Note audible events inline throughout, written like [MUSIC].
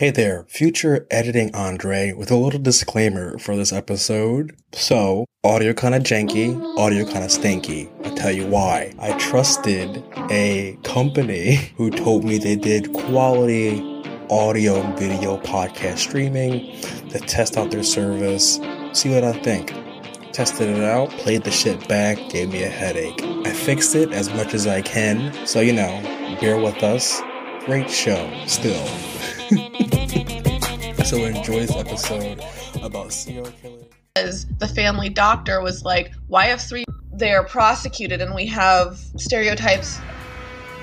Hey there, future editing Andre with a little disclaimer for this episode. So, audio kind of janky, audio kind of stinky. I'll tell you why. I trusted a company [LAUGHS] who told me they did quality audio and video podcast streaming to test out their service, see what I think. Tested it out, played the shit back, gave me a headache. I fixed it as much as I can, so you know, bear with us. Great show, still. [LAUGHS] so enjoy this episode about serial killers. As the family doctor was like, why have three they're prosecuted and we have stereotypes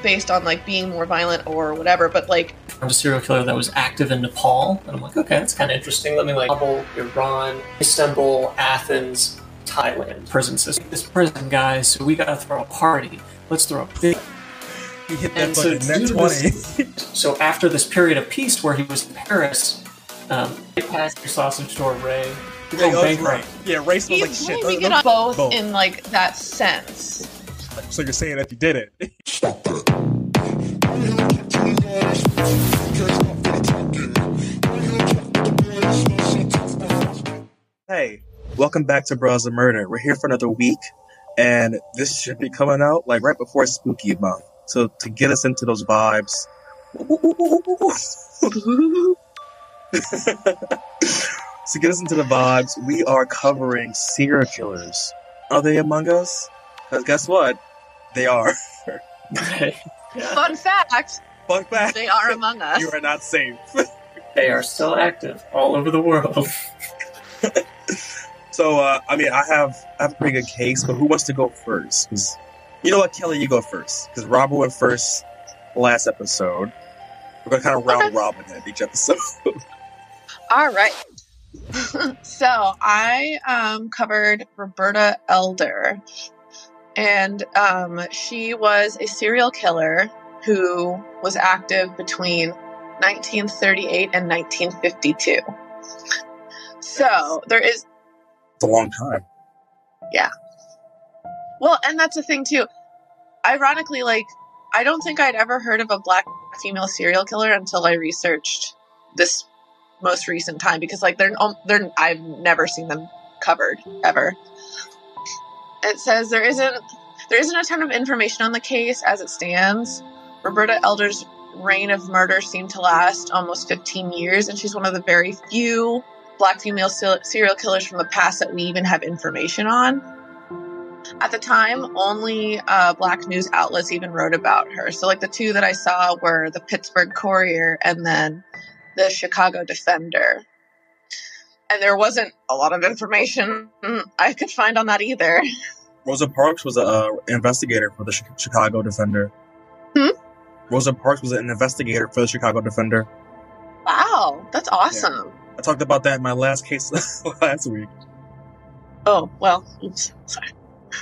based on like being more violent or whatever, but like I'm a serial killer that was active in Nepal, and I'm like, okay, that's kind of interesting. Let me like Kabul, Iran, Istanbul, Athens, Thailand prison system. This prison, guys, so we gotta throw a party. Let's throw a big. He hit And that so fucking nat 20. this- [LAUGHS] So after this period of peace where he was in Paris, um, right past your sausage store, Ray. You're going Yeah, bankrupt. yeah, race smells like shit. blaming Those- it on both, both. in like that sense. So you're saying that you did [LAUGHS] it? Hey, welcome back to Bros of Murder. We're here for another week, and this should be coming out like right before Spooky Month. So to get us into those vibes, to get us into the vibes, we are covering serial killers. Are they among us? Because guess what? They are. [LAUGHS] Fun fact, Fuck that. they are among us. You are not safe. they are still active all over the world. [LAUGHS] So, uh, I mean, I have I have a pretty good case, but who wants to go first? 'Cause- you know what, Kelly, you go first because Robert went first last episode. We're gonna kind of round Okay. robin at each episode. [LAUGHS] All right. [LAUGHS] so I um, covered Roberta Elder, and um, she was a serial killer who was active between 1938 and 1952. So there is it's a long time. Yeah. Well, and that's the thing too. Ironically, like I don't think I'd ever heard of a black female serial killer until I researched this most recent time because like they're um, they're I've never seen them covered ever. It says there isn't there isn't a ton of information on the case as it stands. Roberta Elder's reign of murder seemed to last almost 15 years, and she's one of the very few black female serial killers from the past that we even have information on. At the time, only uh, black news outlets even wrote about her. So, like the two that I saw were the Pittsburgh Courier and then the Chicago Defender. And there wasn't a lot of information I could find on that either. Rosa Parks was an uh, investigator for the Chicago Defender. Hmm? Rosa Parks was an investigator for the Chicago Defender. Wow, that's awesome. I talked about that in my last case [LAUGHS] last week. Oh, well, oops, sorry.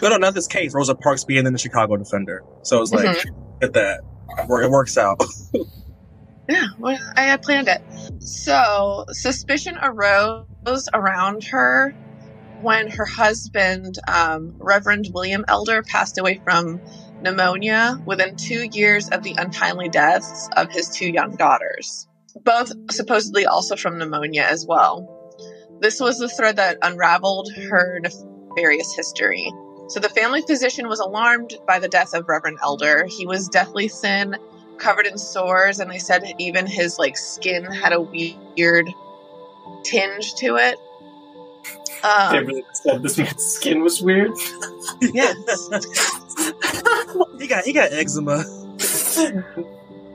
No, no, not this case. Rosa Parks being in the Chicago Defender. So it's like, at that, it works out. [LAUGHS] Yeah, well, I had planned it. So, suspicion arose around her when her husband, um, Reverend William Elder, passed away from pneumonia within two years of the untimely deaths of his two young daughters, both supposedly also from pneumonia as well. This was the thread that unraveled her nefarious history. So, the family physician was alarmed by the death of Reverend Elder. He was deathly thin covered in sores and they said even his like skin had a weird tinge to it they um, really said this man's skin was weird. yes [LAUGHS] he got he got eczema.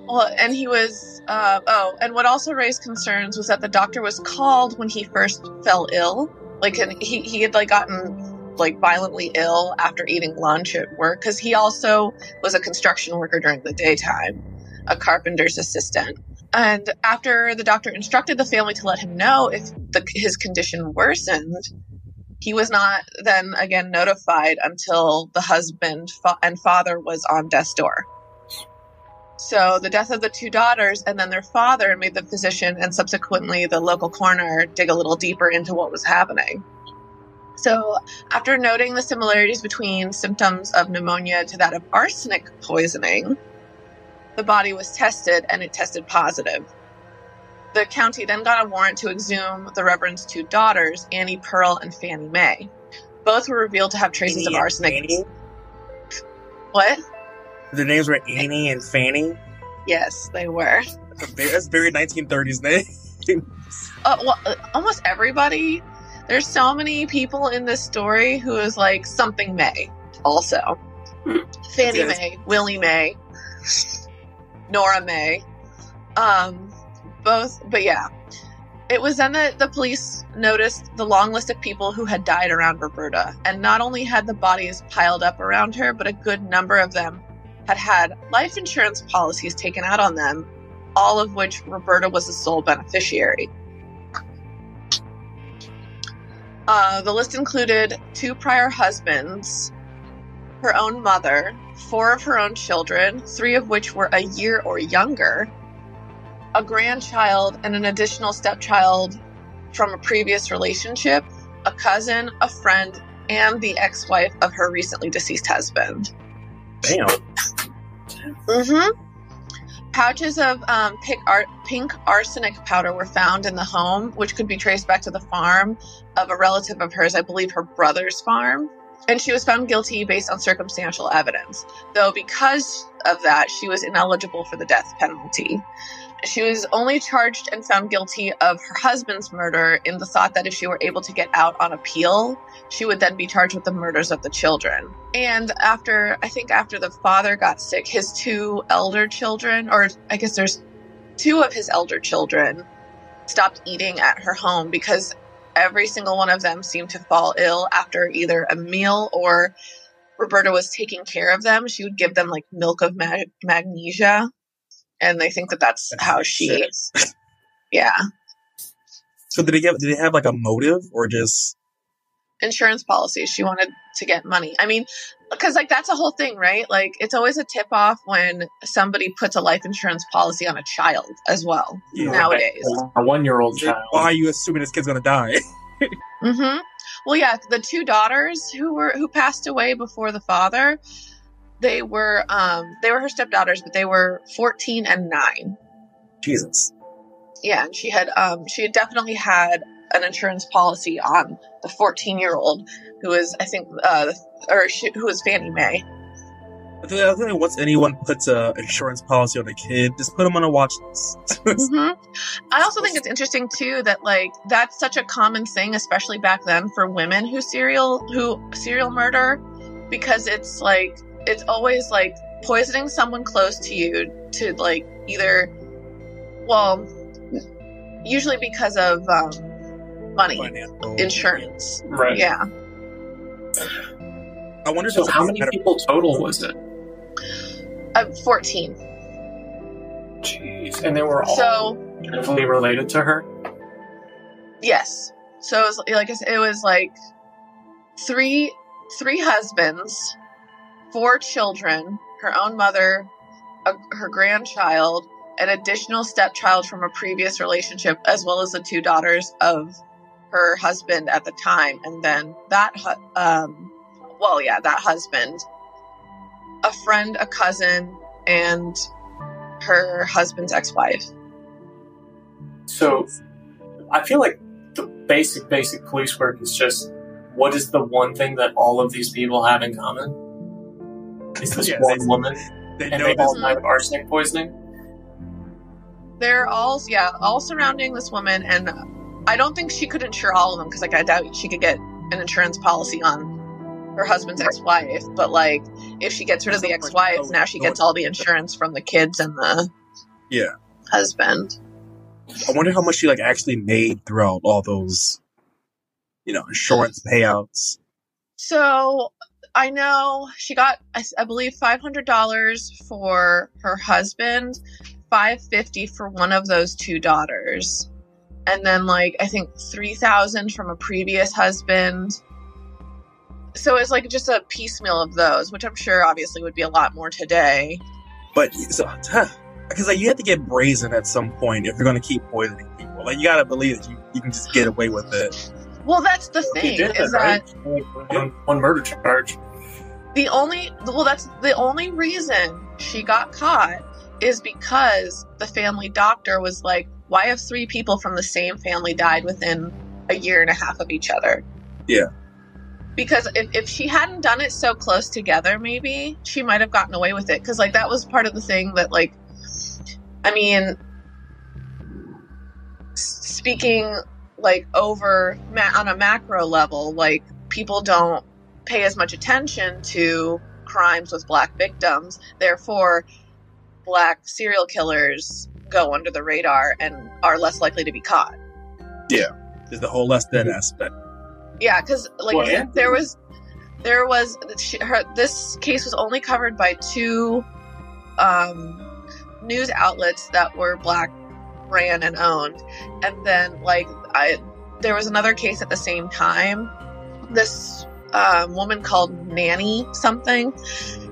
well and he was uh, oh and what also raised concerns was that the doctor was called when he first fell ill like and he, he had like gotten like violently ill after eating lunch at work because he also was a construction worker during the daytime a carpenter's assistant. And after the doctor instructed the family to let him know if the, his condition worsened he was not then again notified until the husband fa- and father was on death's door. So the death of the two daughters and then their father made the physician and subsequently the local coroner dig a little deeper into what was happening So, after noting the similarities between symptoms of pneumonia to that of arsenic poisoning, the body was tested and it tested positive. the county then got a warrant to exhume the Reverend's two daughters, Annie Pearl and Fannie Mae. Both were revealed to have traces Annie of arsenic. Fanny? What? Their names were Annie and Fanny. Yes, they were. That's a very, that's a 1930s name. Uh, well, uh, almost everybody. There's so many people in this story who is like something May. Also, Fannie. Mae, Willie Mae, Nora May. Um, both, but yeah. It was then that the police noticed the long list of people who had died around Roberta, and not only had the bodies piled up around her, but a good number of them had had life insurance policies taken out on them, all of which Roberta was the sole beneficiary. Uh, the list included two prior husbands, her own mother, four of her own children, three of which were a year or younger, a grandchild, and an additional stepchild from a previous relationship, a cousin, a friend, and the ex wife of her recently deceased husband. Damn. Mm-hmm. Pouches of um, pink, ar- pink arsenic powder were found in the home, which could be traced back to the farm of a relative of hers, I believe her brother's farm. And she was found guilty based on circumstantial evidence. Though, because of that, she was ineligible for the death penalty. She was only charged and found guilty of her husband's murder in the thought that if she were able to get out on appeal, she would then be charged with the murders of the children. And after, I think after the father got sick, his two elder children, or I guess there's two of his elder children, stopped eating at her home because every single one of them seemed to fall ill after either a meal or Roberta was taking care of them. She would give them like milk of ma- magnesia. And they think that that's how she, is. [LAUGHS] yeah, So did they get? Did they have like a motive or just? insurance policy. She wanted to get money. I mean, because like that's a whole thing, right? Like it's always a tip off when somebody puts a life insurance policy on a child as well Yeah. nowadays. A one year old child. Why are you assuming this kid's gonna die? [LAUGHS] mm-hmm. Well, yeah, the two daughters who were who passed away before the father, they were um they were her stepdaughters, but they were fourteen and nine. Jesus. Yeah, and she had um she had definitely had an insurance policy on the fourteen year old who was I think uh or she, who was Fannie Mae. I think, I think once anyone puts an insurance policy on a kid, just put them on a watch list. [LAUGHS] hmm I also think it's interesting too that like that's such a common thing, especially back then for women who serial who serial murder, because it's like it's always like poisoning someone close to you to like either, well, usually because of um, money, Financial- insurance. Right. Yeah, I wonder So how many better- people total was it? uh, fourteen. Jeez. And they were all So directly related to her? Yes. So it was like I said, it was like three three husbands, four children, her own mother, a, her grandchild, an additional stepchild from a previous relationship, as well as the two daughters of her husband at the time, and then that hu- um, well, yeah, that husband, a friend, a cousin, and her husband's ex-wife. So I feel like the basic, basic police work is just what is the one thing that all of these people have in common? Is this Yeah, one they- woman They and know they all died of arsenic poisoning? they're all yeah all surrounding this woman and i don't think she could insure all of them because like i doubt she could get an insurance policy on her husband's ex-wife but like if she gets rid of the ex-wife now she gets all the insurance from the kids and the Yeah. husband I wonder how much she like actually made throughout all those, you know, insurance payouts. so i know she got i, I believe $500 for her husband 550 for one of those two daughters and then like i think 3000 from a previous husband so it's like just a piecemeal of those which i'm sure obviously would be a lot more today But so, because like you have to get brazen at some point if you're going to keep poisoning people. Like you got to believe that you, you can just get away with it. Well that's the He thing did, is right? that Like, one, one murder charge. the only well that's the only reason she got caught is because the family doctor was like why have three people from the same family died within a year and a half of each other? Yeah. Because if, if she hadn't done it so close together, maybe she might have gotten away with it. Because, like, that was part of the thing that, like, I mean, speaking, like, over ma- on a macro level, like, people don't pay as much attention to crimes with black victims. Therefore, black serial killers go under the radar and are less likely to be caught. Yeah, there's the whole less than aspect. Yeah, because like Well, yeah. there was, there was she, her. This case was only covered by two um, news outlets that were black ran and owned, and then like I, there was another case at the same time. This um, woman called Nanny something.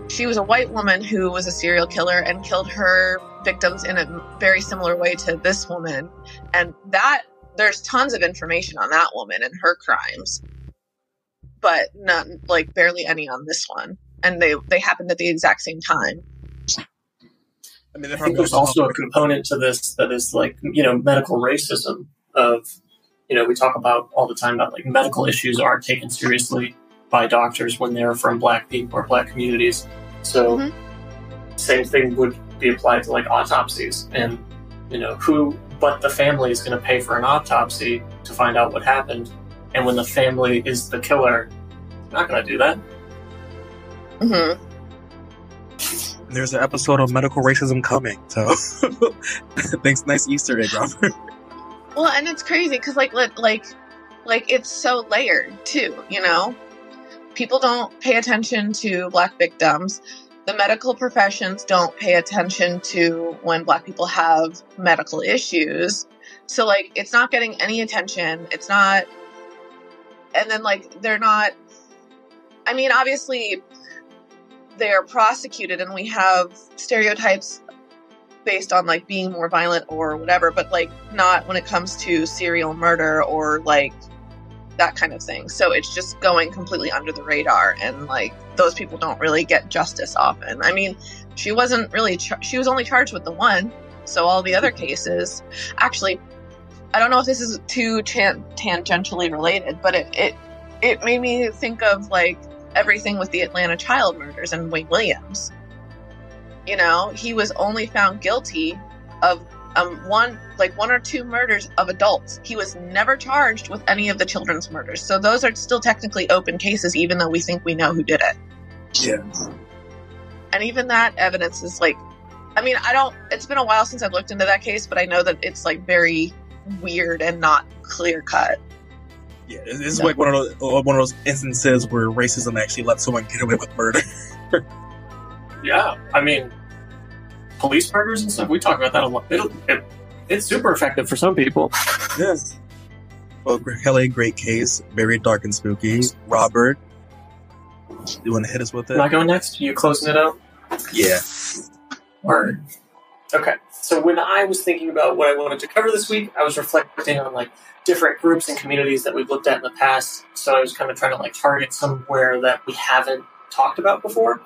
She was a white woman who was a serial killer and killed her victims in a very similar way to this woman, and that there's tons of information on that woman and her crimes but none like barely any on this one and they they happened at the exact same time I mean, I think there's also a component to this that is like you know medical racism of you know we talk about all the time about like medical issues aren't taken seriously by doctors when they're from black people or black communities. So Mhm. same thing would be applied to like autopsies and you know who but the family is going to pay for an autopsy to find out what happened and when the family is the killer they're not going to do that hmm There's an episode of medical racism coming. So, [LAUGHS] thanks. Nice Easter egg, Robert. Well and it's crazy because like like like it's so layered too you know? People don't pay attention to black victims. The medical professions don't pay attention to when black people have medical issues. So like it's not getting any attention. It's not and then like they're not i mean obviously they are prosecuted and we have stereotypes based on like being more violent or whatever but like not when it comes to serial murder or like that kind of thing. So it's just going completely under the radar and like those people don't really get justice often. I mean she wasn't really char- she was only charged with the one so all the other cases actually i don't know if this is too tan- tangentially related but it, it it made me think of like everything with the atlanta child murders and wayne williams you know he was only found guilty of um, one like one or two murders of adults he was never charged with any of the children's murders so those are still technically open cases even though we think we know who did it Yeah. and even that evidence is like i mean i don't it's been a while since i've looked into that case but i know that it's like very weird and not clear cut Yeah. This is like one of those one of those instances where racism actually let someone get away with murder. [LAUGHS] Yeah, I mean, police murders and stuff. We talk about that a lot. It'll, it, it's super effective for some people. [LAUGHS] yes. Well, Kelly, great case. Very dark and spooky. Robert, you want to hit us with Am I it? going next? You closing it out? Yeah. Word. Okay. So when I was thinking about what I wanted to cover this week, I was reflecting on like different groups and communities that we've looked at in the past. So I was kind of trying to like target somewhere that we haven't talked about before.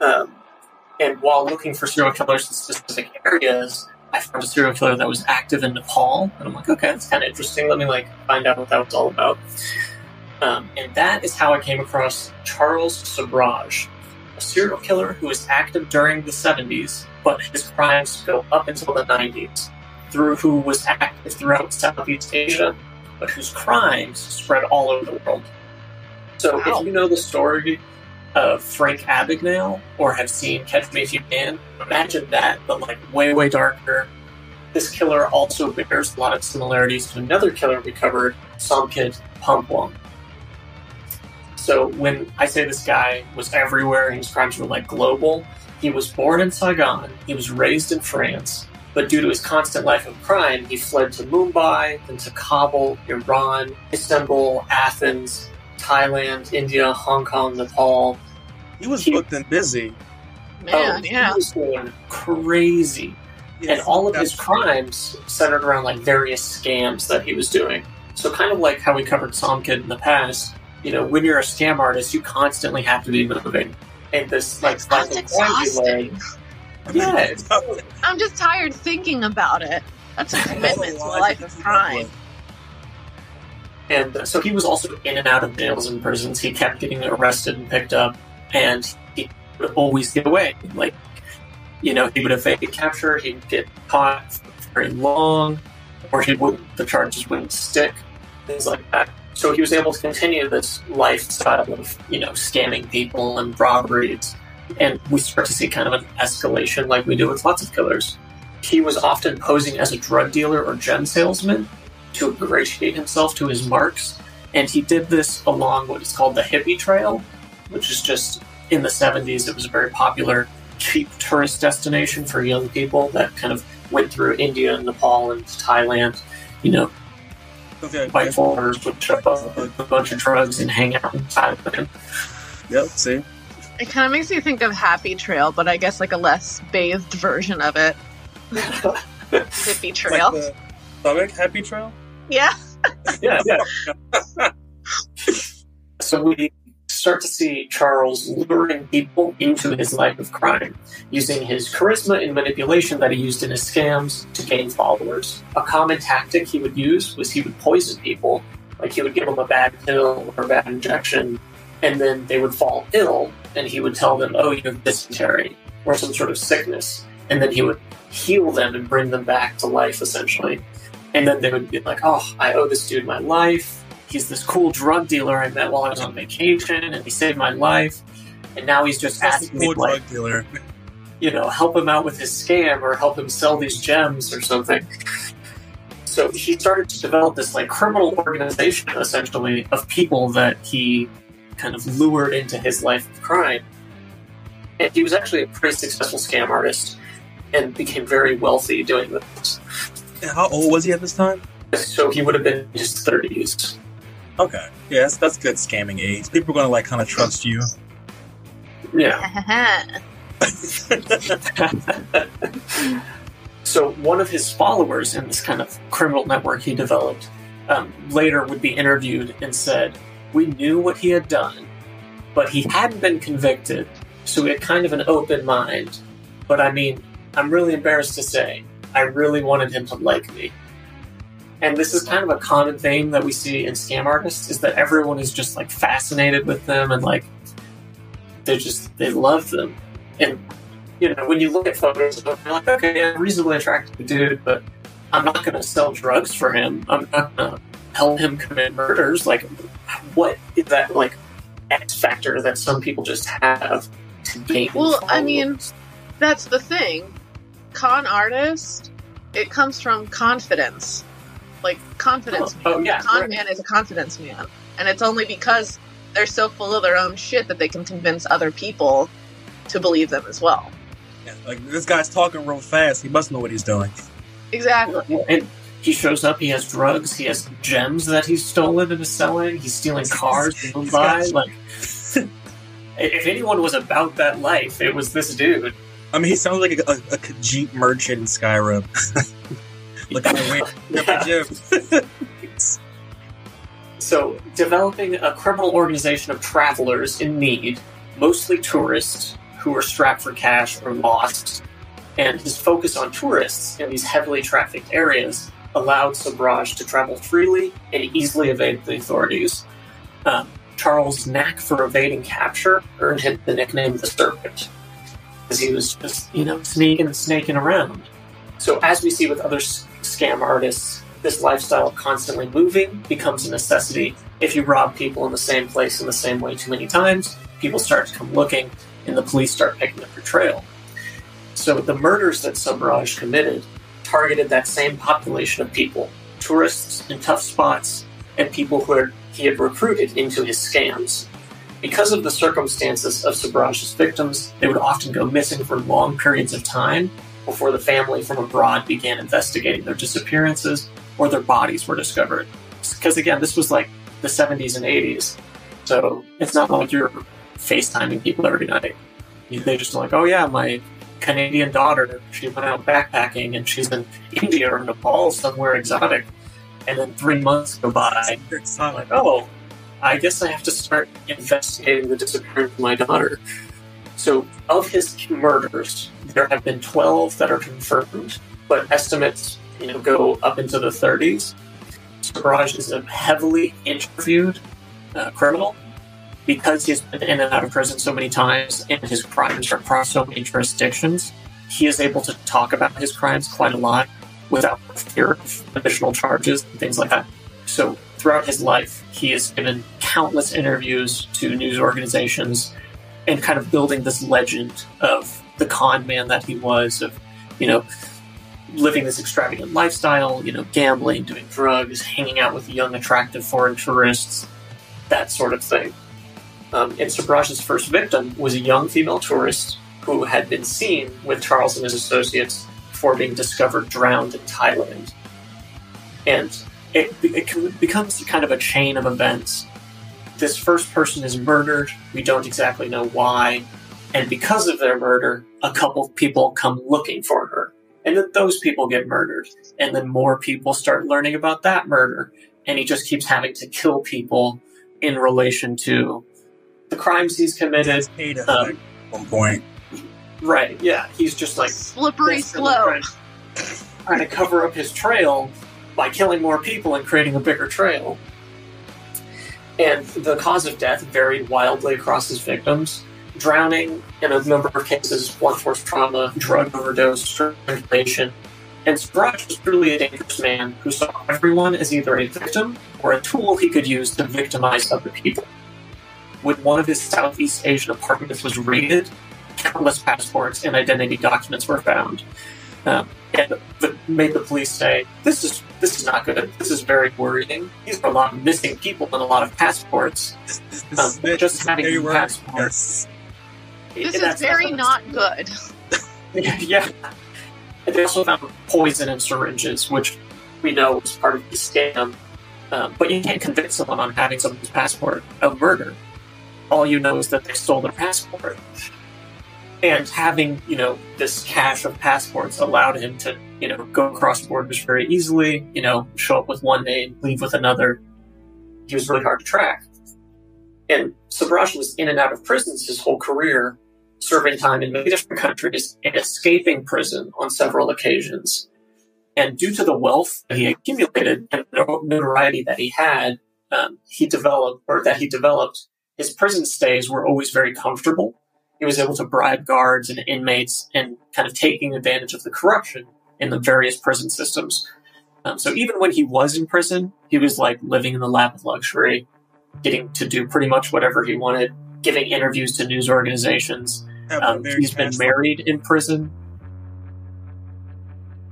Um, and while looking for serial killers in specific areas, I found a serial killer that was active in Nepal, and I'm like, okay, that's kind of interesting. Let me like find out what that was all about. Um, and that is how I came across Charles Sobhraj, a serial killer who was active during the 70s, but his crimes go up until the 90s, through who was active throughout Southeast Asia, but whose crimes spread all over the world. So Wow. if you know the story of Frank Abagnale or have seen Catch Me If You Can, imagine that, but like way, way darker. This killer also bears a lot of similarities to another killer we covered, Somkid Pumplum. So when I say this guy was everywhere and his crimes were like global, he was born in Saigon, he was raised in France, but due to his constant life of crime, he fled to Mumbai, then to Kabul, Iran, Istanbul, Athens, Thailand, India, Hong Kong, Nepal. He was booked and busy. man oh, yeah He was going crazy. And all of his that's- crimes centered around like various scams that he was doing. So kind of like how we covered Somkid in the past, you know, when you're a scam artist, you constantly have to be moving. And this like That's cycle of crime we learn- exhausting. Yeah, i'm just tired thinking about it That's a commitment to a life of crime. And uh, so he was also in and out of jails and prisons. He kept getting arrested and picked up, and he would always get away. Like, you know, he would evade capture, he'd get caught for very long, or he wouldn't, the charges wouldn't stick, things like that. So he was able to continue this lifestyle of, you know, scamming people and robberies. And we start to see kind of an escalation like we do with lots of killers. He was often posing as a drug dealer or gem salesman to ingratiate himself to his marks. And he did this along what is called the hippie trail, which is just in the 70s, it was a very popular, cheap tourist destination for young people that kind of went through India and Nepal and Thailand. You know, Okay. white foreigners would show up with a bunch of drugs and hang out in Thailand. Yep. See. It kind of makes me think of Happy Trail, but I guess like a less bathed version of it. [LAUGHS] Hippie Trail. Like the stomach happy trail. yeah. yeah, yeah. [LAUGHS] so we start to see Charles luring people into his life of crime, using his charisma and manipulation that he used in his scams to gain followers. A common tactic he would use was he would poison people, like he would give them a bad pill or a bad injection, and then they would fall ill, and he would tell them, "Oh, you have dysentery or some sort of sickness," and then he would heal them and bring them back to life, essentially. And then they would be like, "Oh, I owe this dude my life." He's this cool drug dealer I met while I was on vacation, and he saved my life. And now he's just That's asking me, cool to, like, drug dealer. you know, help him out with his scam or help him sell these gems or something. So he started to develop this like criminal organization, essentially, of people that he kind of lured into his life of crime. And he was actually a pretty successful scam artist and became very wealthy doing this. How old was he at this time? So he would have been in his 30s. Okay. Yeah, that's, that's good scamming age. People are gonna like kind of trust you. Yeah. [LAUGHS] [LAUGHS] so one of his followers in this kind of criminal network he developed um, later would be interviewed and said, "We knew what he had done, but he hadn't been convicted, so we had kind of an open mind. But I mean, I'm really embarrassed to say, I really wanted him to like me." And this is kind of a common theme that we see in scam artists is that everyone is just like fascinated with them and like they just they love them. And you know, when you look at photos of them, you're like, okay, I'm reasonably attractive dude, but I'm not gonna sell drugs for him. I'm not gonna help him commit murders. Like what is that like X factor that some people just have to gain? Well, I mean- That's the thing. Con artist, it comes from confidence. Like confidence. Oh, oh, yeah, Con right. man is a confidence man. And it's only because they're so full of their own shit that they can convince other people to believe them as well. Yeah, like this guy's talking real fast. He must know what he's doing. Exactly. And he shows up, he has drugs, he has gems that he's stolen and is selling, he's stealing cars to move by. Like, [LAUGHS] if anyone was about that life, it was this dude. I mean, he sounds like a, a, a Khajiit merchant in Skyrim. [LAUGHS] Look at the Yeah. Jim. [LAUGHS] So, developing a criminal organization of travelers in need, mostly tourists who were strapped for cash or lost, and his focus on tourists in these heavily trafficked areas allowed Sobhraj to travel freely and easily evade the authorities. Um, Charles' knack for evading capture earned him the nickname the Serpent, because he was just, you know, sneaking and snaking around. So, as we see with other scam artists, this lifestyle of constantly moving becomes a necessity. If you rob people in the same place in the same way too many times, people start to come looking, and the police start picking up your trail. So, the murders that Sobhraj committed targeted that same population of people tourists in tough spots, and people who had, he had recruited into his scams. Because of the circumstances of Sobhraj's victims, they would often go missing for long periods of time before the family from abroad began investigating their disappearances or their bodies were discovered. Because again, this was like the 70s and 80s, so it's not like you're FaceTiming people every night. They just like, oh yeah, my Canadian daughter, she went out backpacking and she's in India or Nepal, somewhere exotic. And then three months go by, I'm like, oh, I guess I have to start investigating the disappearance of my daughter. So, of his murders, there have been 12 that are confirmed, but estimates you know, go up into the 30s. Sobhraj is a heavily interviewed uh, criminal because he's been in and out of prison so many times and his crimes are across so many jurisdictions. He is able to talk about his crimes quite a lot without fear of additional charges and things like that. So throughout his life, he has given countless interviews to news organizations and kind of building this legend of the con man that he was, of, you know, living this extravagant lifestyle, you know, gambling, doing drugs, hanging out with young, attractive foreign tourists, that sort of thing. Um, and first victim was a young female tourist who had been seen with Charles and his associates before being discovered drowned in Thailand. And it, it becomes kind of a chain of events. This first person is murdered. We don't exactly know why. And because of their murder, a couple people come looking for her. And then those people get murdered. And then more people start learning about that murder. And he just keeps having to kill people in relation to the crimes he's committed. Um, at one point. Right, yeah. He's just like slippery slope. Trying to cover up his trail by killing more people and creating a bigger trail. And the cause of death varied wildly across his victims. Drowning in a number of cases, blunt force trauma, drug overdose, strangulation. And Sobhraj was truly a dangerous man who saw everyone as either a victim or a tool he could use to victimize other people. When one of his Southeast Asian apartments was raided, countless passports and identity documents were found. Um, and the, made the police say, "This is this is not good. This is very worrying. These are a lot of missing people and a lot of passports. This, this, um, just having passports. Yes. This is very not good." [LAUGHS] yeah. And they also found poison in syringes, which we know was part of the scam. Um, but you can't convict someone on having someone's passport of murder. All you know is that they stole their passport and having you know this cache of passports allowed him to you know go across borders very easily you know show up with one name leave with another. He was really hard to track. And Sobhraj was in and out of prisons his whole career serving time in many different countries and escaping prison on several occasions. And due to the wealth that he accumulated and the notoriety that he had um, he developed or that he developed his prison stays were always very comfortable he was able to bribe guards and inmates and kind of taking advantage of the corruption in the various prison systems. Um, so even when he was in prison, he was like living in the lap of luxury, getting to do pretty much whatever he wanted, giving interviews to news organizations. Um, he's been married in prison.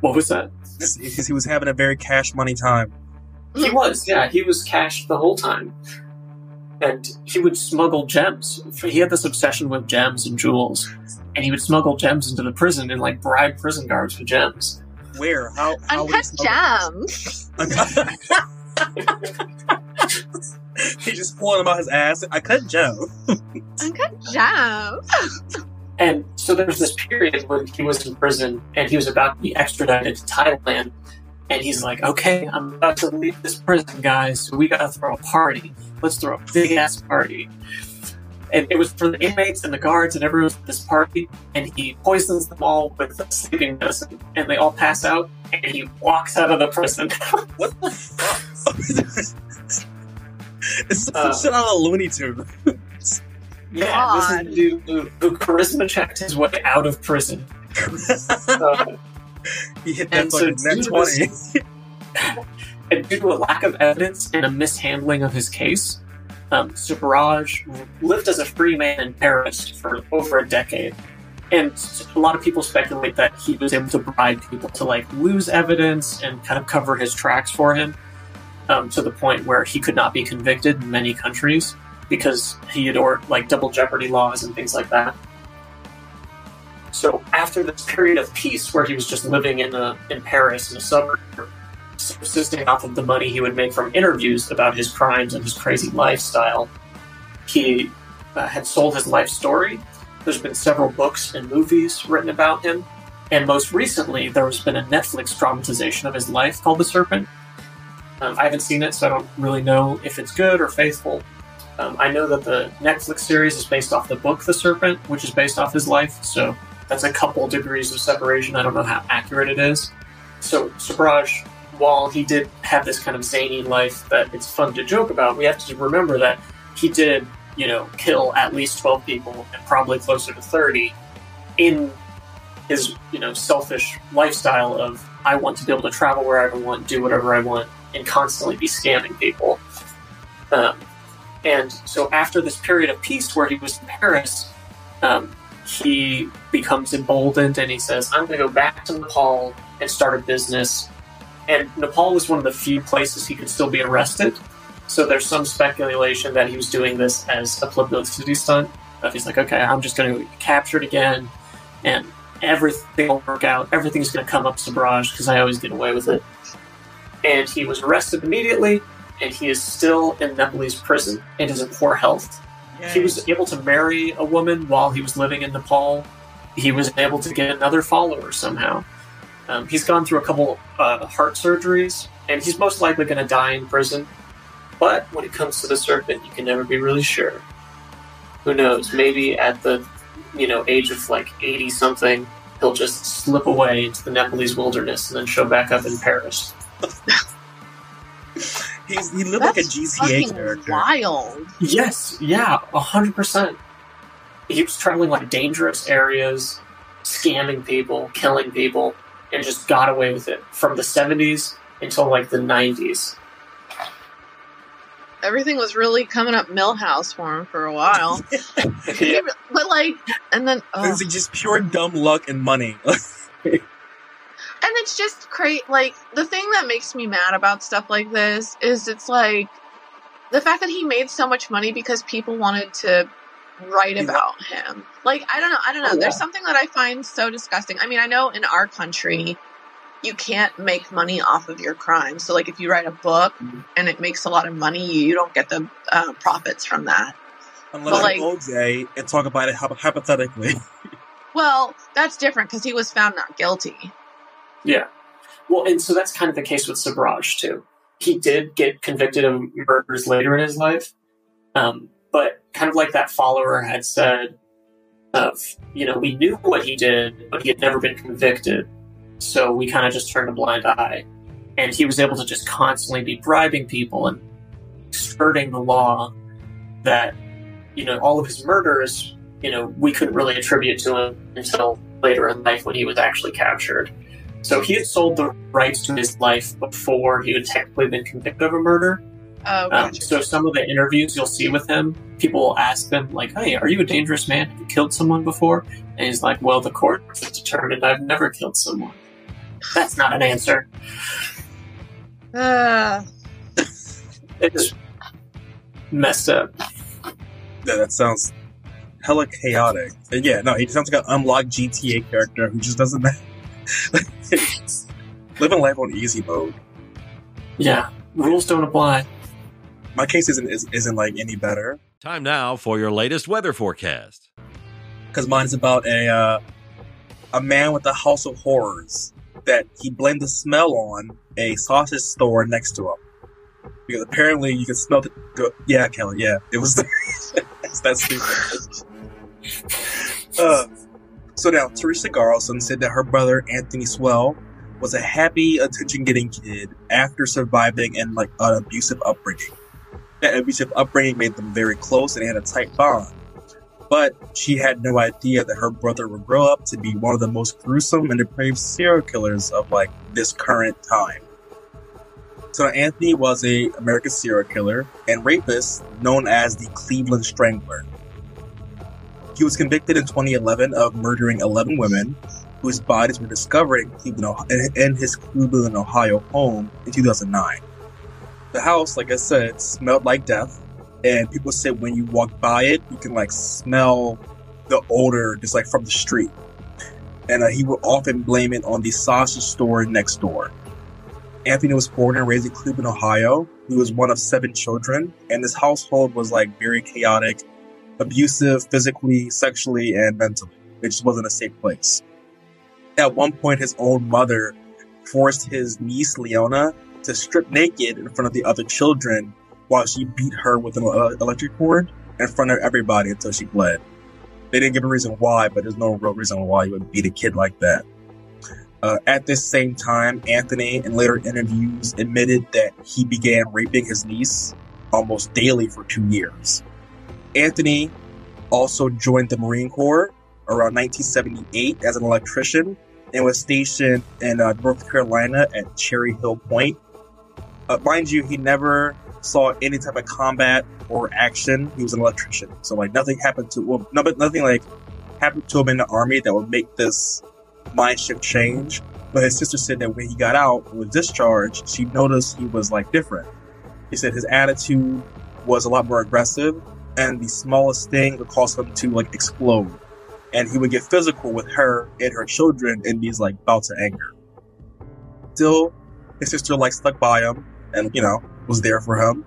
What was that? Because he was having a very cash money time. He was, yeah. He was cashed the whole time and he would smuggle gems. He had this obsession with gems and jewels, and he would smuggle gems into the prison and like bribe prison guards with gems. Where? How? how Uncut gems. [LAUGHS] he just pulling them out his ass. I cut gem. Uncut gems. And so there was this period when he was in prison and he was about to be extradited to Thailand. And he's like, okay, I'm about to leave this prison, guys, so we gotta throw a party let's throw a big ass party. And it was for the inmates and the guards and everyone at this party, and he poisons them all with sleeping medicine, and they all pass out, and he walks out of the prison. [LAUGHS] what the fuck? [LAUGHS] this is uh, shit out of Looney Tunes. [LAUGHS] yeah, God. this is the dude who, who charisma checked his way out of prison. uh, he hit that fucking so nat 20. [LAUGHS] And due to a lack of evidence and a mishandling of his case, um, Sobhraj lived as a free man in Paris for over a decade. And a lot of people speculate that he was able to bribe people to like lose evidence and kind of cover his tracks for him um, to the point where he could not be convicted in many countries because he adored like double jeopardy laws and things like that. So after this period of peace where he was just living in a, in Paris in a suburb, subsisting off of the money he would make from interviews about his crimes and his crazy lifestyle. He uh, had sold his life story. There's been several books and movies written about him. And most recently, there has been a Netflix dramatization of his life called The Serpent. Um, I haven't seen it, so I don't really know if it's good or faithful. Um, I know that the Netflix series is based off the book The Serpent, which is based off his life, so that's a couple degrees of separation. I don't know how accurate it is. so Sobhraj, while he did have this kind of zany life that it's fun to joke about, we have to remember that he did, you know, kill at least 12 people and probably closer to 30 in his, you know, selfish lifestyle of I want to be able to travel wherever I want, do whatever I want, and constantly be scamming people. Um, and so after this period of peace where he was in Paris, um, he becomes emboldened and he says, I'm going to go back to Nepal and start a business. And Nepal was one of the few places he could still be arrested. So there's some speculation that he was doing this as a publicity stunt. But he's like, okay, I'm just going to get captured again and everything will work out. Everything's going to come up Sobhraj because I always get away with it. And he was arrested immediately and he is still in Nepalese prison and is in poor health. He was able to marry a woman while he was living in Nepal. He was able to get another follower somehow. Um, he's gone through a couple uh, heart surgeries, and he's most likely going to die in prison. But when it comes to the serpent, you can never be really sure. Who knows? Maybe at the you know age of like eighty something, he'll just slip away into the Nepalese wilderness and then show back up in Paris. [LAUGHS] He's, he lived That's like a GTA fucking character. wild. Yes, yeah, a hundred percent. He was traveling like dangerous areas, scamming people, killing people, and just got away with it from the seventies until like the nineties. Everything was really coming up Milhouse for him for a while. [LAUGHS] yeah. But like, and then oh. was just pure dumb luck and money. [LAUGHS] and it's just great like the thing that makes me mad about stuff like this is it's like the fact that he made so much money because people wanted to write Yeah. about him like i don't know i don't know Oh, there's something that i find so disgusting i mean i know in our country you can't make money off of your crime so like if you write a book Mhm. and it makes a lot of money you don't get the uh, profits from that Unless But, you OJ and talk about it hypothetically. [LAUGHS] well that's different because he was found not guilty Yeah. Well, and so that's kind of the case with Sobhraj too. He did get convicted of murders later in his life, um, but kind of like that follower had said, of you know we knew what he did, but he had never been convicted, so we kind of just turned a blind eye, and he was able to just constantly be bribing people and skirting the law that you know all of his murders you know we couldn't really attribute to him until later in life when he was actually captured. So he had sold the rights to his life before he had technically been convicted of a murder. oh Um, so some of the interviews you'll see with him, people will ask him like, "Hey, are you a dangerous man? Have you killed someone before?" And he's like, "Well, the court has determined I've never killed someone." That's not an answer. Uh, It's messed up. Yeah, that sounds hella chaotic. And yeah, no, he sounds like an unlocked GTA character who just doesn't [LAUGHS] living life on easy mode. Yeah, rules don't apply. My case isn't is, isn't like any better Time now for your latest weather forecast. because mine's about a uh, a man with a house of horrors that he blamed the smell on a sausage store next to him because apparently you can smell the go, yeah Kelly yeah it was [LAUGHS] it's that stupid. Uh, so now, Teresa Garlson said that her brother Anthony Sowell was a happy, attention-getting kid after surviving in like an abusive upbringing. That abusive upbringing made them very close and had a tight bond. But she had no idea that her brother would grow up to be one of the most gruesome and depraved serial killers of like this current time. So Anthony was a American serial killer and rapist known as the Cleveland Strangler. He was convicted in 2011 of murdering 11 women whose bodies were discovered in, Cleveland, in his Cleveland, Ohio home in 2009. The house, like I said, smelled like death, and people said when you walk by it, you can like smell the odor just like from the street. And uh, he would often blame it on the sausage store next door. Anthony was born and raised in Cleveland, Ohio. He was one of seven children, and his household was like very chaotic abusive physically, sexually, and mentally. It just wasn't a safe place. At one point, his own mother forced his niece Leona to strip naked in front of the other children while she beat her with an uh, electric cord in front of everybody until she bled. They didn't give a reason why, but there's no real reason why you would beat a kid like that. Uh, at this same time, Anthony, in later interviews, admitted that he began raping his niece almost daily for two years. Anthony also joined the Marine Corps around 1978 as an electrician and was stationed in uh, North Carolina at Cherry Hill Point. Uh, mind you, he never saw any type of combat or action. He was an electrician, so like nothing happened to well, no, nothing like happened to him in the army that would make this mind shift change. But his sister said that when he got out was discharged, she noticed he was like different. He said his attitude was a lot more aggressive, and the smallest thing would cause him to like explode. And he would get physical with her and her children in these like bouts of anger. Still, his sister like stuck by him and you know was there for him.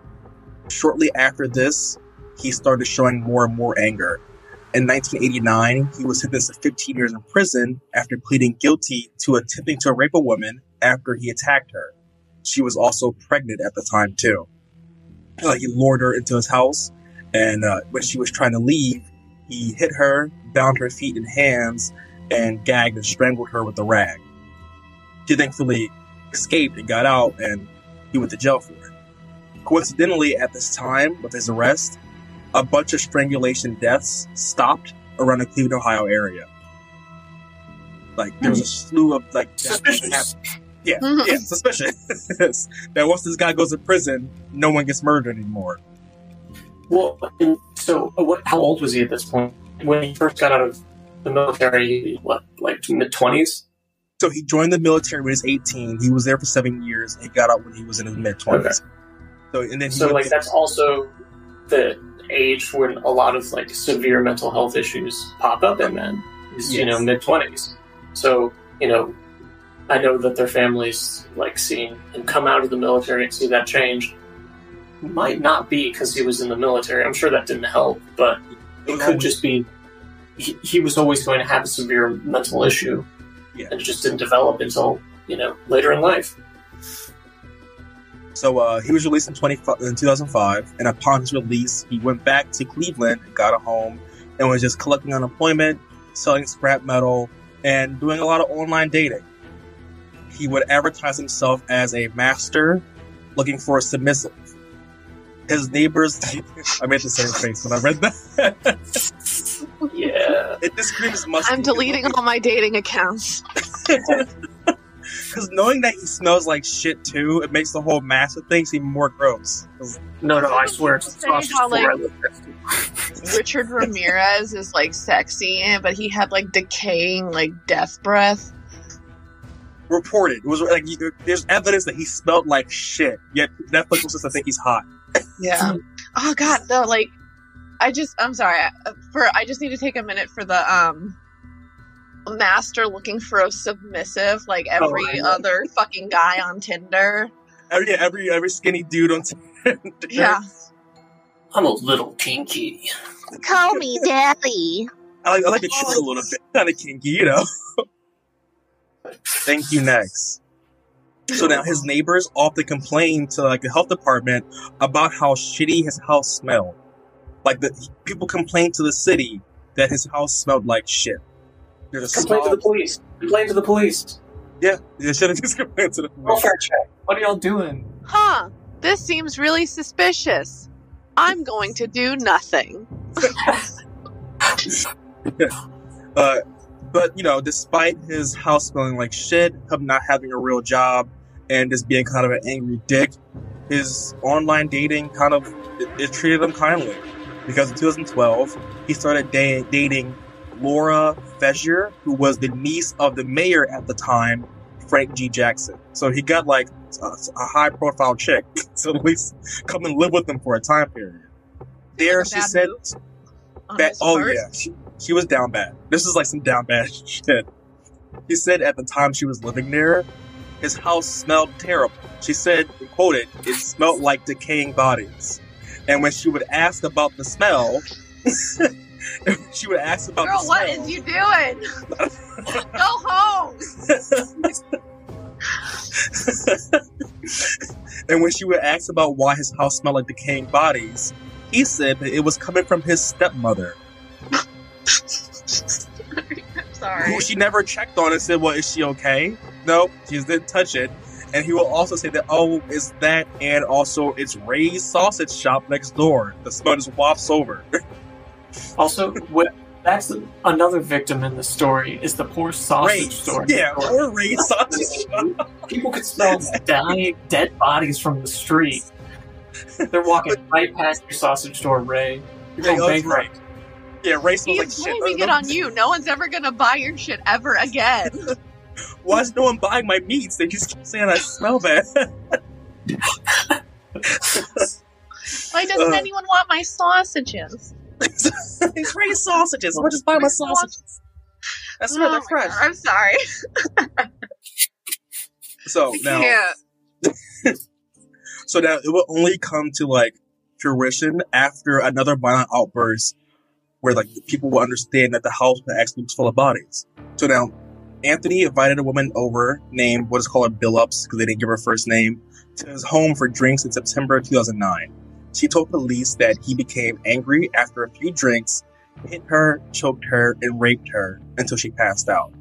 Shortly after this, he started showing more and more anger. In 1989, he was sentenced to 15 years in prison after pleading guilty to attempting to rape a woman after he attacked her. She was also pregnant at the time too. Uh, he lured her into his house, and uh, when she was trying to leave, he hit her, bound her feet and hands, and gagged and strangled her with a rag. She thankfully escaped and got out, and he went to jail for it. Coincidentally, at this time, with his arrest, a bunch of strangulation deaths stopped around the Cleveland, Ohio area. Like there was a slew of like Suspicious. Yeah, yeah, suspicious. [LAUGHS] that once this guy goes to prison, no one gets murdered anymore. Well, so uh, what, how old was he at this point? When he first got out of the military, what, like mid 20s? So he joined the military when he was 18. He was there for seven years. He got out when he was in his mid 20s. Okay. So and then he So, like, to- that's also the age when a lot of, like, severe mental health issues pop up in men, is, you know, mid 20s. So, you know, I know that their families, like, seeing him come out of the military and see that change might not be because he was in the military. I'm sure that didn't help, but it could just be he, he was always going to have a severe mental issue Yeah. and it just didn't develop until you know later in life So uh, he was released in, 20, in 2005, and upon his release, he went back to Cleveland, got a home, and was just collecting unemployment, selling scrap metal, and doing a lot of online dating. He would advertise himself as a master looking for a submissive. His neighbors, I made the same face when I read that. [LAUGHS] yeah it just screams must. I'm deleting all my dating accounts. Because knowing that he smells like shit too, it makes the whole master thing even more gross. no no i swear it's Say how, like- like, Richard Ramirez is like sexy, but he had like decaying like death breath. reported. It was like you, there's evidence that he smelled like shit. Yet Netflix wants us to think he's hot. Yeah. oh God, no, like I just I'm sorry for I just need to take a minute for the um master looking for a submissive like every I know. other fucking guy on Tinder. Every every every skinny dude on [LAUGHS] Tinder. Yeah. i'm a little kinky Call me [LAUGHS] daddy. I like I like to chick a little bit, kind of kinky, you know. [LAUGHS] Thank you. Next. So now his neighbors often complain to like the health department about how shitty his house smelled. Like the people complain to the city that his house smelled like shit. There's a complain to the smog- police complain to the police Yeah, they should have just [LAUGHS] complained to the police. welfare check what are y'all doing Huh. This seems really suspicious. I'm going to do nothing. [LAUGHS] Uh, but you know, despite his house smelling like shit, him not having a real job, and just being kind of an angry dick, his online dating kind of it, it treated him kindly. Because in 2012, he started da- dating Laura Frazier, who was the niece of the mayor at the time, Frank G. Jackson. So he got like a, a high profile chick [LAUGHS] to at least come and live with him for a time period. There, she said, move on Bad, his oh part. yeah, she, she was down bad. This is like some down bad [LAUGHS] shit. He said at the time she was living there, his house smelled terrible. She said, quoted, it smelled like decaying bodies. And when she would ask about the smell, [LAUGHS] she would ask about Girl, the what smell. is you doing? [LAUGHS] Go home. and when she would ask about why his house smelled like decaying bodies, he said that it was coming from his stepmother. I'm [LAUGHS] sorry. who she never checked on and said, "Well, is she okay?" No, she just didn't touch it. And he will also say that, "Oh, is that?" And also, it's Ray's sausage shop next door. The smell just wafts over. [LAUGHS] Also, what, that's another victim in the story is the poor sausage Ray's, store. yeah, or Ray's sausage [LAUGHS] shop. People could smell dying, dead bodies from the street. They're walking [LAUGHS] right past your sausage store, Ray. You're Ray, going bankrupt. Ray. Yeah, Ray smells like He's shit. blaming it on you. No one's ever gonna buy your shit ever again. Why is no one buying my meats? They just keep saying I smell bad. [LAUGHS] Why doesn't Uh. anyone want my sausages? [LAUGHS] it's Ray's sausages. Why just buy my sausages? I smell Oh they're my fresh. God, I'm sorry. [LAUGHS] So now, so now it will only come to like fruition after another violent outburst, where like people will understand that the house was actually was full of bodies. So now, Anthony invited a woman over named what is called a Billups because they didn't give her first name to his home for drinks in September 2009. She told police that he became angry after a few drinks, hit her, choked her, and raped her until she passed out.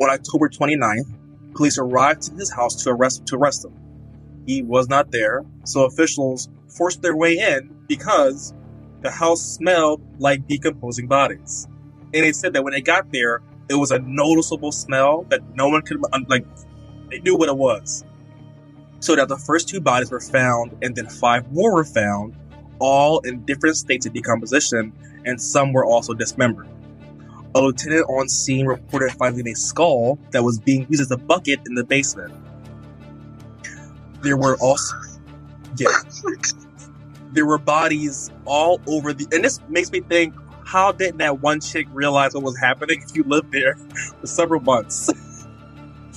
On October 29th, police arrived to his house to arrest to arrest him. He was not there, so officials forced their way in because the house smelled like decomposing bodies. And they said that when they got there, it was a noticeable smell that no one could like. They knew what it was. So that the first two bodies were found, and then five more were found, all in different states of decomposition, and some were also dismembered. A lieutenant on scene reported finding a skull that was being used as a bucket in the basement. There were also, yeah, [LAUGHS] there were bodies all over the, and this makes me think, how didn't that one chick realize what was happening if you lived there for several months? [LAUGHS]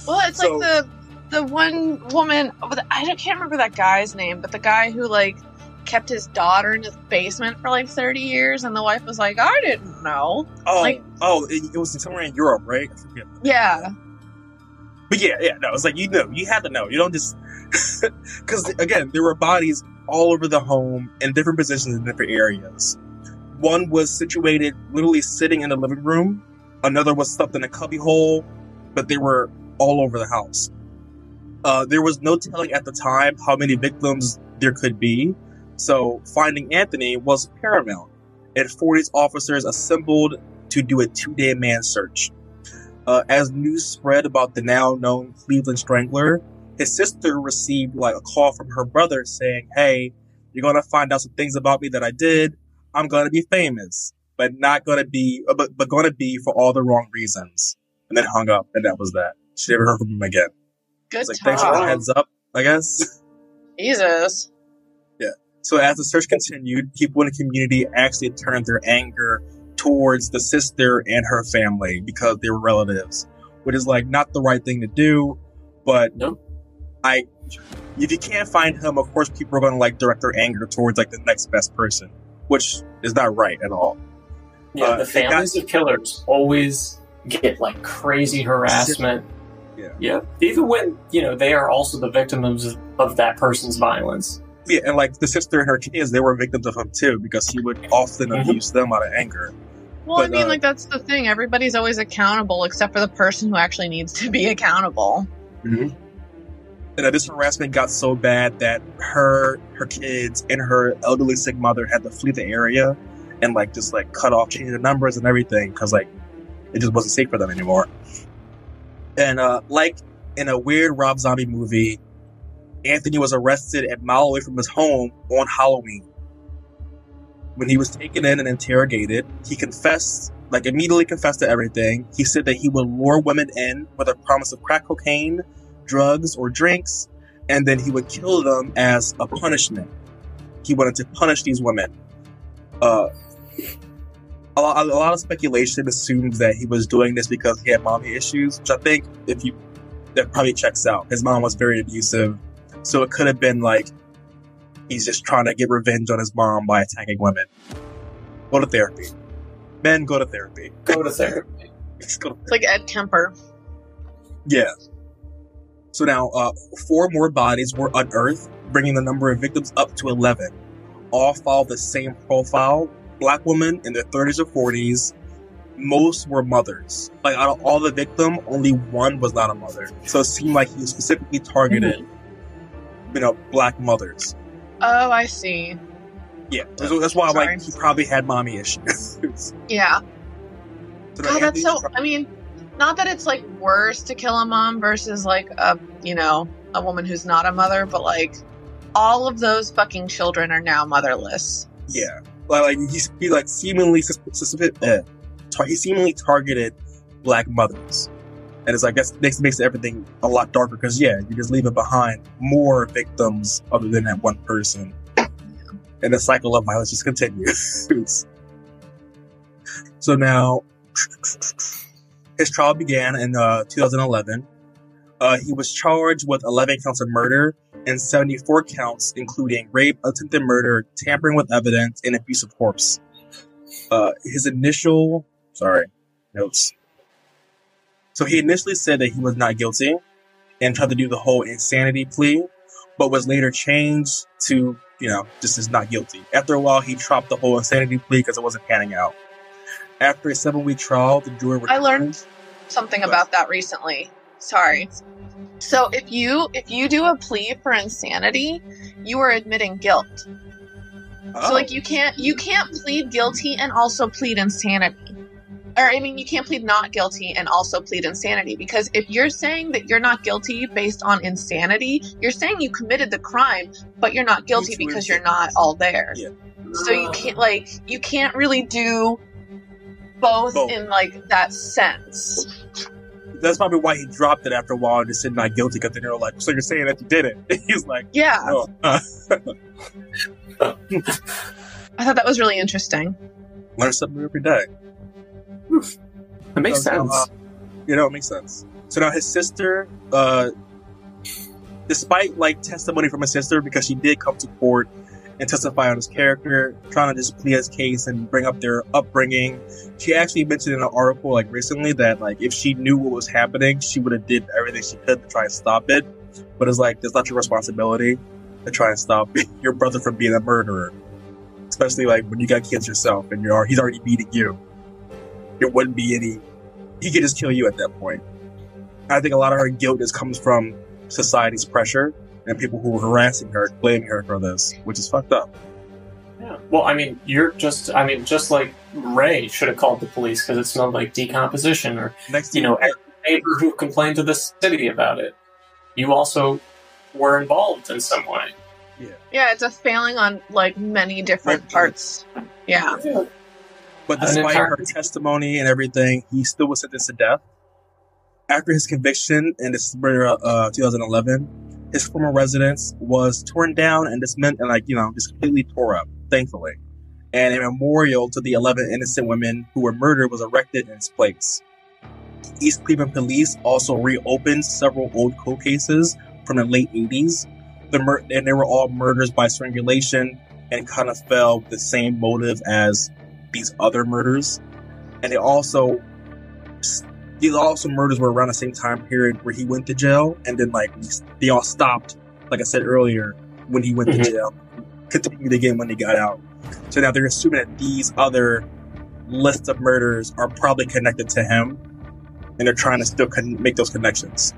Well, it's So- like the the one woman. Oh, I can't remember that guy's name, but the guy who like kept his daughter in his basement for like thirty years, and the wife was like, "I didn't know." Oh, Like- oh, it, it was somewhere in Europe, right? I forget. Yeah, But yeah, yeah, no, it's like you know, you had to know. You don't just [LAUGHS] because again, there were bodies all over the home in different positions in different areas. One was situated literally sitting in the living room. Another was stuffed in a cubby hole, but they were all over the house. Uh, there was no telling at the time how many victims there could be, so finding Anthony was paramount. And 40s officers assembled to do a two-day man search. Uh, as news spread about the now known Cleveland Strangler, his sister received like a call from her brother saying, "Hey, you're gonna find out some things about me that I did. I'm gonna be famous, but not gonna be, uh, but but gonna be for all the wrong reasons." And then hung up, and that was that. She never heard from him again. good like, thanks for the heads up, I guess. Jesus. Yeah. So as the search continued, people in the community actually turned their anger towards the sister and her family because they were relatives, which is like not the right thing to do. But Nope. I, if you can't find him, of course people are going to like direct their anger towards like the next best person, which is not right at all. Yeah, Uh, the they got- families of killers always get like crazy harassment. Yeah. Yeah. Even when, you know, they are also the victims of, of that person's violence. Yeah, and like the sister and her kids, they were victims of him too because he would often Mhm. abuse them out of anger. Well, I mean, uh, like that's the thing. Everybody's always accountable, except for the person who actually needs to be [LAUGHS] accountable. Uh, this harassment got so bad that her, her kids, and her elderly sick mother had to flee the area and like just like cut off, change the numbers and everything because like it just wasn't safe for them anymore. And uh, like in a weird Rob Zombie movie, Anthony was arrested a mile away from his home on Halloween. When he was taken in and interrogated, he confessed, like immediately confessed to everything. He said that he would lure women in with a promise of crack cocaine, drugs, or drinks, and then he would kill them as a punishment. He wanted to punish these women. Uh, a lot, a lot of speculation assumes that he was doing this because he had mommy issues, which I think if you that probably checks out. His mom was very abusive, so it could have been like he's just trying to get revenge on his mom by attacking women. Go to therapy. Men go to therapy. Go to therapy. Just [LAUGHS] go to It's like Ed Kemper. Yeah. So now, uh, four more bodies were unearthed, bringing the number of victims up to 11. All follow the same profile black woman in their 30s or 40s, most were mothers. Like out of all the victim, only one was not a mother. So it seemed like he was specifically targeted, you know, black mothers. Oh, I see. Yeah, so that's why I'm Sorry. like he probably had mommy issues. [LAUGHS] Yeah. then God, that's so. tried- I mean, not that it's like worse to kill a mom versus like a you know a woman who's not a mother, but like all of those fucking children are now motherless. Yeah, like, like he, he like seemingly sus- sus- uh, tar- he seemingly targeted black mothers, and it's like that's makes makes everything a lot darker because yeah, you're just leaving behind more victims other than that one person, and the cycle of violence just continues. [LAUGHS] so now, his trial began in uh, 2011. Uh, he was charged with 11 counts of murder and 74 counts, including rape, attempted murder, tampering with evidence, and abuse of corpse. Uh, his initial, sorry, notes. So he initially said that he was not guilty and tried to do the whole insanity plea, but was later changed to, you know, just as not guilty. After a while, he dropped the whole insanity plea because it wasn't panning out. After a seven week trial, the jury I learned something about that recently. Sorry. So if you if you do a plea for insanity, you are admitting guilt. Oh, So like you can't you can't plead guilty and also plead insanity. Or I mean you can't plead not guilty and also plead insanity because if you're saying that you're not guilty based on insanity, you're saying you committed the crime but you're not guilty because you're not all there. Yeah. So you can't like you can't really do both, Both. in like that sense. that's probably why he dropped it after a while and just said not guilty because then they're like, so you're saying that you did it? [LAUGHS] He's like, Yeah. oh, uh, [LAUGHS] I thought that was really interesting. learn something every day. It makes So, sense. uh, you know, it makes sense. So now his sister, uh, despite like testimony from his sister, because she did come to court and testify on his character, trying to just plead his case and bring up their upbringing. She actually mentioned in an article like recently that like if she knew what was happening, she would have did everything she could to try and stop it. But it's like it's not your responsibility to try and stop [LAUGHS] your brother from being a murderer, especially like when you got kids yourself and you're he's already beating you. There wouldn't be any. He could just kill you at that point. I think a lot of her guilt just comes from society's pressure and people who were harassing her, blaming her for this, which is fucked up. Yeah. Well, I mean, you're just, I mean, just like Ray should have called the police because it smelled like decomposition, or, Next, you know, every neighbor who complained to the city about it. You also were involved in some way. Yeah, Yeah, it's a failing on like many different Right. parts. Yeah. But despite entire- her testimony and everything, he still was sentenced to death. After his conviction in December uh, 2011, his former residence was torn down and dismantled, and like you know, just completely tore up. Thankfully, and a memorial to the 11 innocent women who were murdered was erected in its place. East Cleveland Police also reopened several old cold cases from the late 80s. The mur- and they were all murders by strangulation and kind of fell with the same motive as these other murders, and they also these also murders were around the same time period where he went to jail, and then like they all stopped, like I said earlier, when he went Mhm. to jail, continued again when he got out. So now they're assuming that these other lists of murders are probably connected to him, and they're trying to still con- make those connections.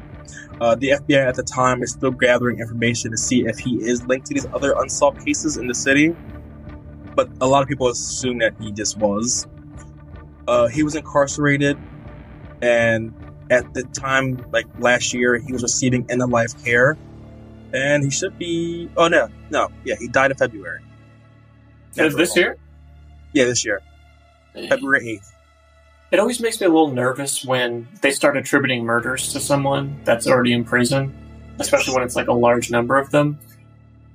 Uh, the FBI at the time is still gathering information to see if he is linked to these other unsolved cases in the city, but a lot of people assume that he just was. Uh, he was incarcerated, and at the time, like last year, he was receiving end of life care, and he should be. Oh no, no, yeah, he died in February. Is this year? Yeah, this year, February eighth. It always makes me a little nervous when they start attributing murders to someone that's already in prison, especially when it's like a large number of them.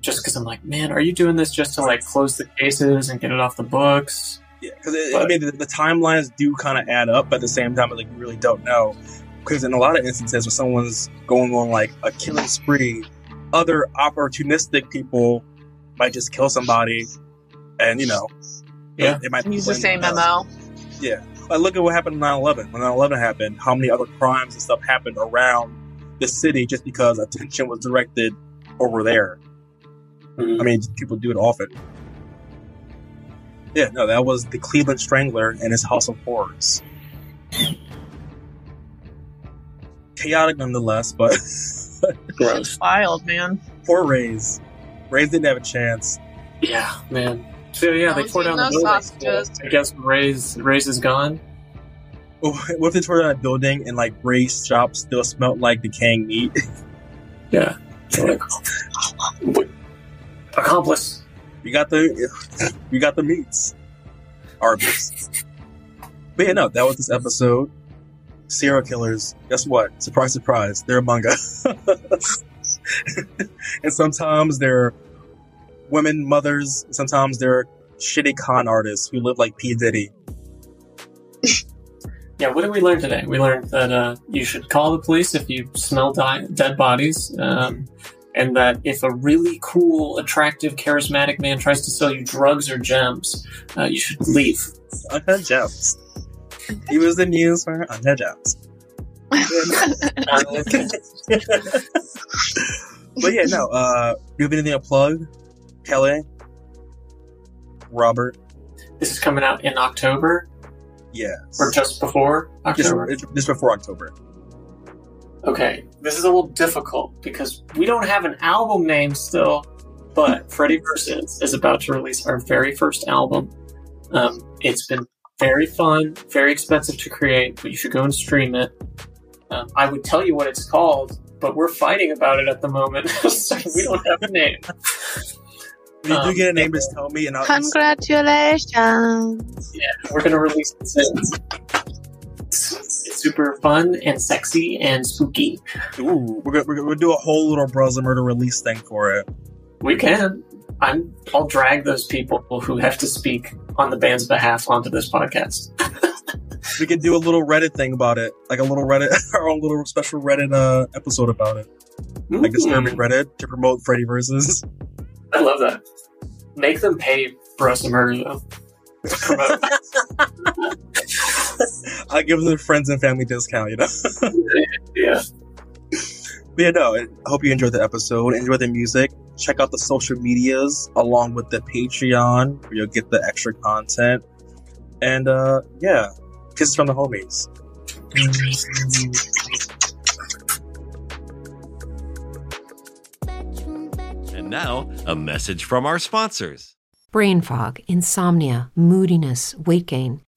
Just because I'm like, man, are you doing this just to like close the cases and get it off the books? Yeah, because I mean the, the timelines do kind of add up, but at the same time, like you really don't know. Because in a lot of instances, when someone's going on like a killing spree, other opportunistic people might just kill somebody, and you know, Yeah. they might Use the same someone else. MO. Yeah, like, look at what happened in 9/11. When 9/11 happened, how many other crimes and stuff happened around the city just because attention was directed over there. I mm-hmm. mean, people do it often. Yeah, no, that was the Cleveland Strangler and his House of Horrors. Chaotic nonetheless, but Gross. [LAUGHS] Wild, man. poor Rays. Rays didn't have a chance. Yeah, man. So yeah, they Don't tore down the building. sausages. So I guess Ray's Ray's is gone. Oh, what if they tore down a building and like Ray's shop still smelled like decaying meat? Yeah. So like, [LAUGHS] accomplice. You got the you got the meats. Arby's. But yeah, no, that was this episode. Serial killers, guess what? Surprise, surprise, they're among us. [LAUGHS] and sometimes they're women mothers, sometimes they're shitty con artists who live like P. Diddy. [LAUGHS] Yeah, what did we learn today? We learned that uh, you should call the police if you smell di- dead bodies, um, and that if a really cool, attractive, charismatic man tries to sell you drugs or gems, uh, you should leave. Uncut Gems. He was the news for Uncut Gems. [LAUGHS] But yeah, no, uh, do you have anything to plug? Kelly? Robert? this is coming out in October Yes. or just before Just, October. just before October. Okay, this is a little difficult because we don't have an album name still, but [LAUGHS] Freddy Versus is about to release our very first album. Um, it's been very fun, very expensive to create, but you should go and stream it. Um, I would tell you what it's called, but we're fighting about it at the moment, [LAUGHS] so we don't have a name. If [LAUGHS] you do Um, get a name, just tell me and I'll Congratulations. Yeah, we're gonna release it soon. Super fun and sexy and spooky. Ooh, we're gonna, we're gonna do a whole little Bros and Murder release thing for it. We can. I'm. I'll drag those people who have to speak on the band's behalf onto this podcast. [LAUGHS] We could do a little Reddit thing about it, like a little Reddit, [LAUGHS] our own little special Reddit uh, episode about it, like disturbing Mm, Reddit to promote Freddy versus. I love that. Make them pay for us to murder though. [LAUGHS] To [LAUGHS] promote. I give them friends and family discount, you know. [LAUGHS] yeah. But yeah, no, I hope you enjoyed the episode. Enjoy the music. Check out the social medias along with the Patreon where you'll get the extra content. And uh yeah, kisses from the homies. And now, a message from our sponsors. Brain fog, insomnia, moodiness, weight gain.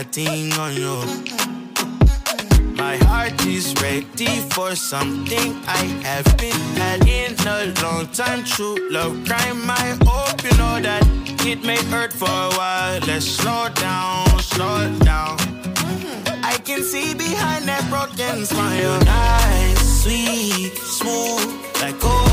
Got nothing on you. My heart is ready for something I have been had in a long time. True love crime. I hope you know that it may hurt for a while. Let's slow down, slow down. I can see behind that broken smile. Nice, sweet, smooth, like cocoa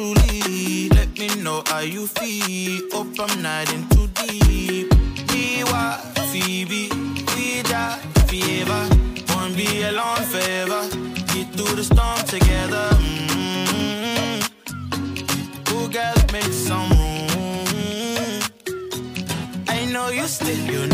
truly. Let me know how you feel. Hope I'm not in too deep. Diwa, Phoebe, Vida, Fever. Won't be alone forever. Get through the storm together. Mm-hmm. Ooh, girl, make some room. I know you still, you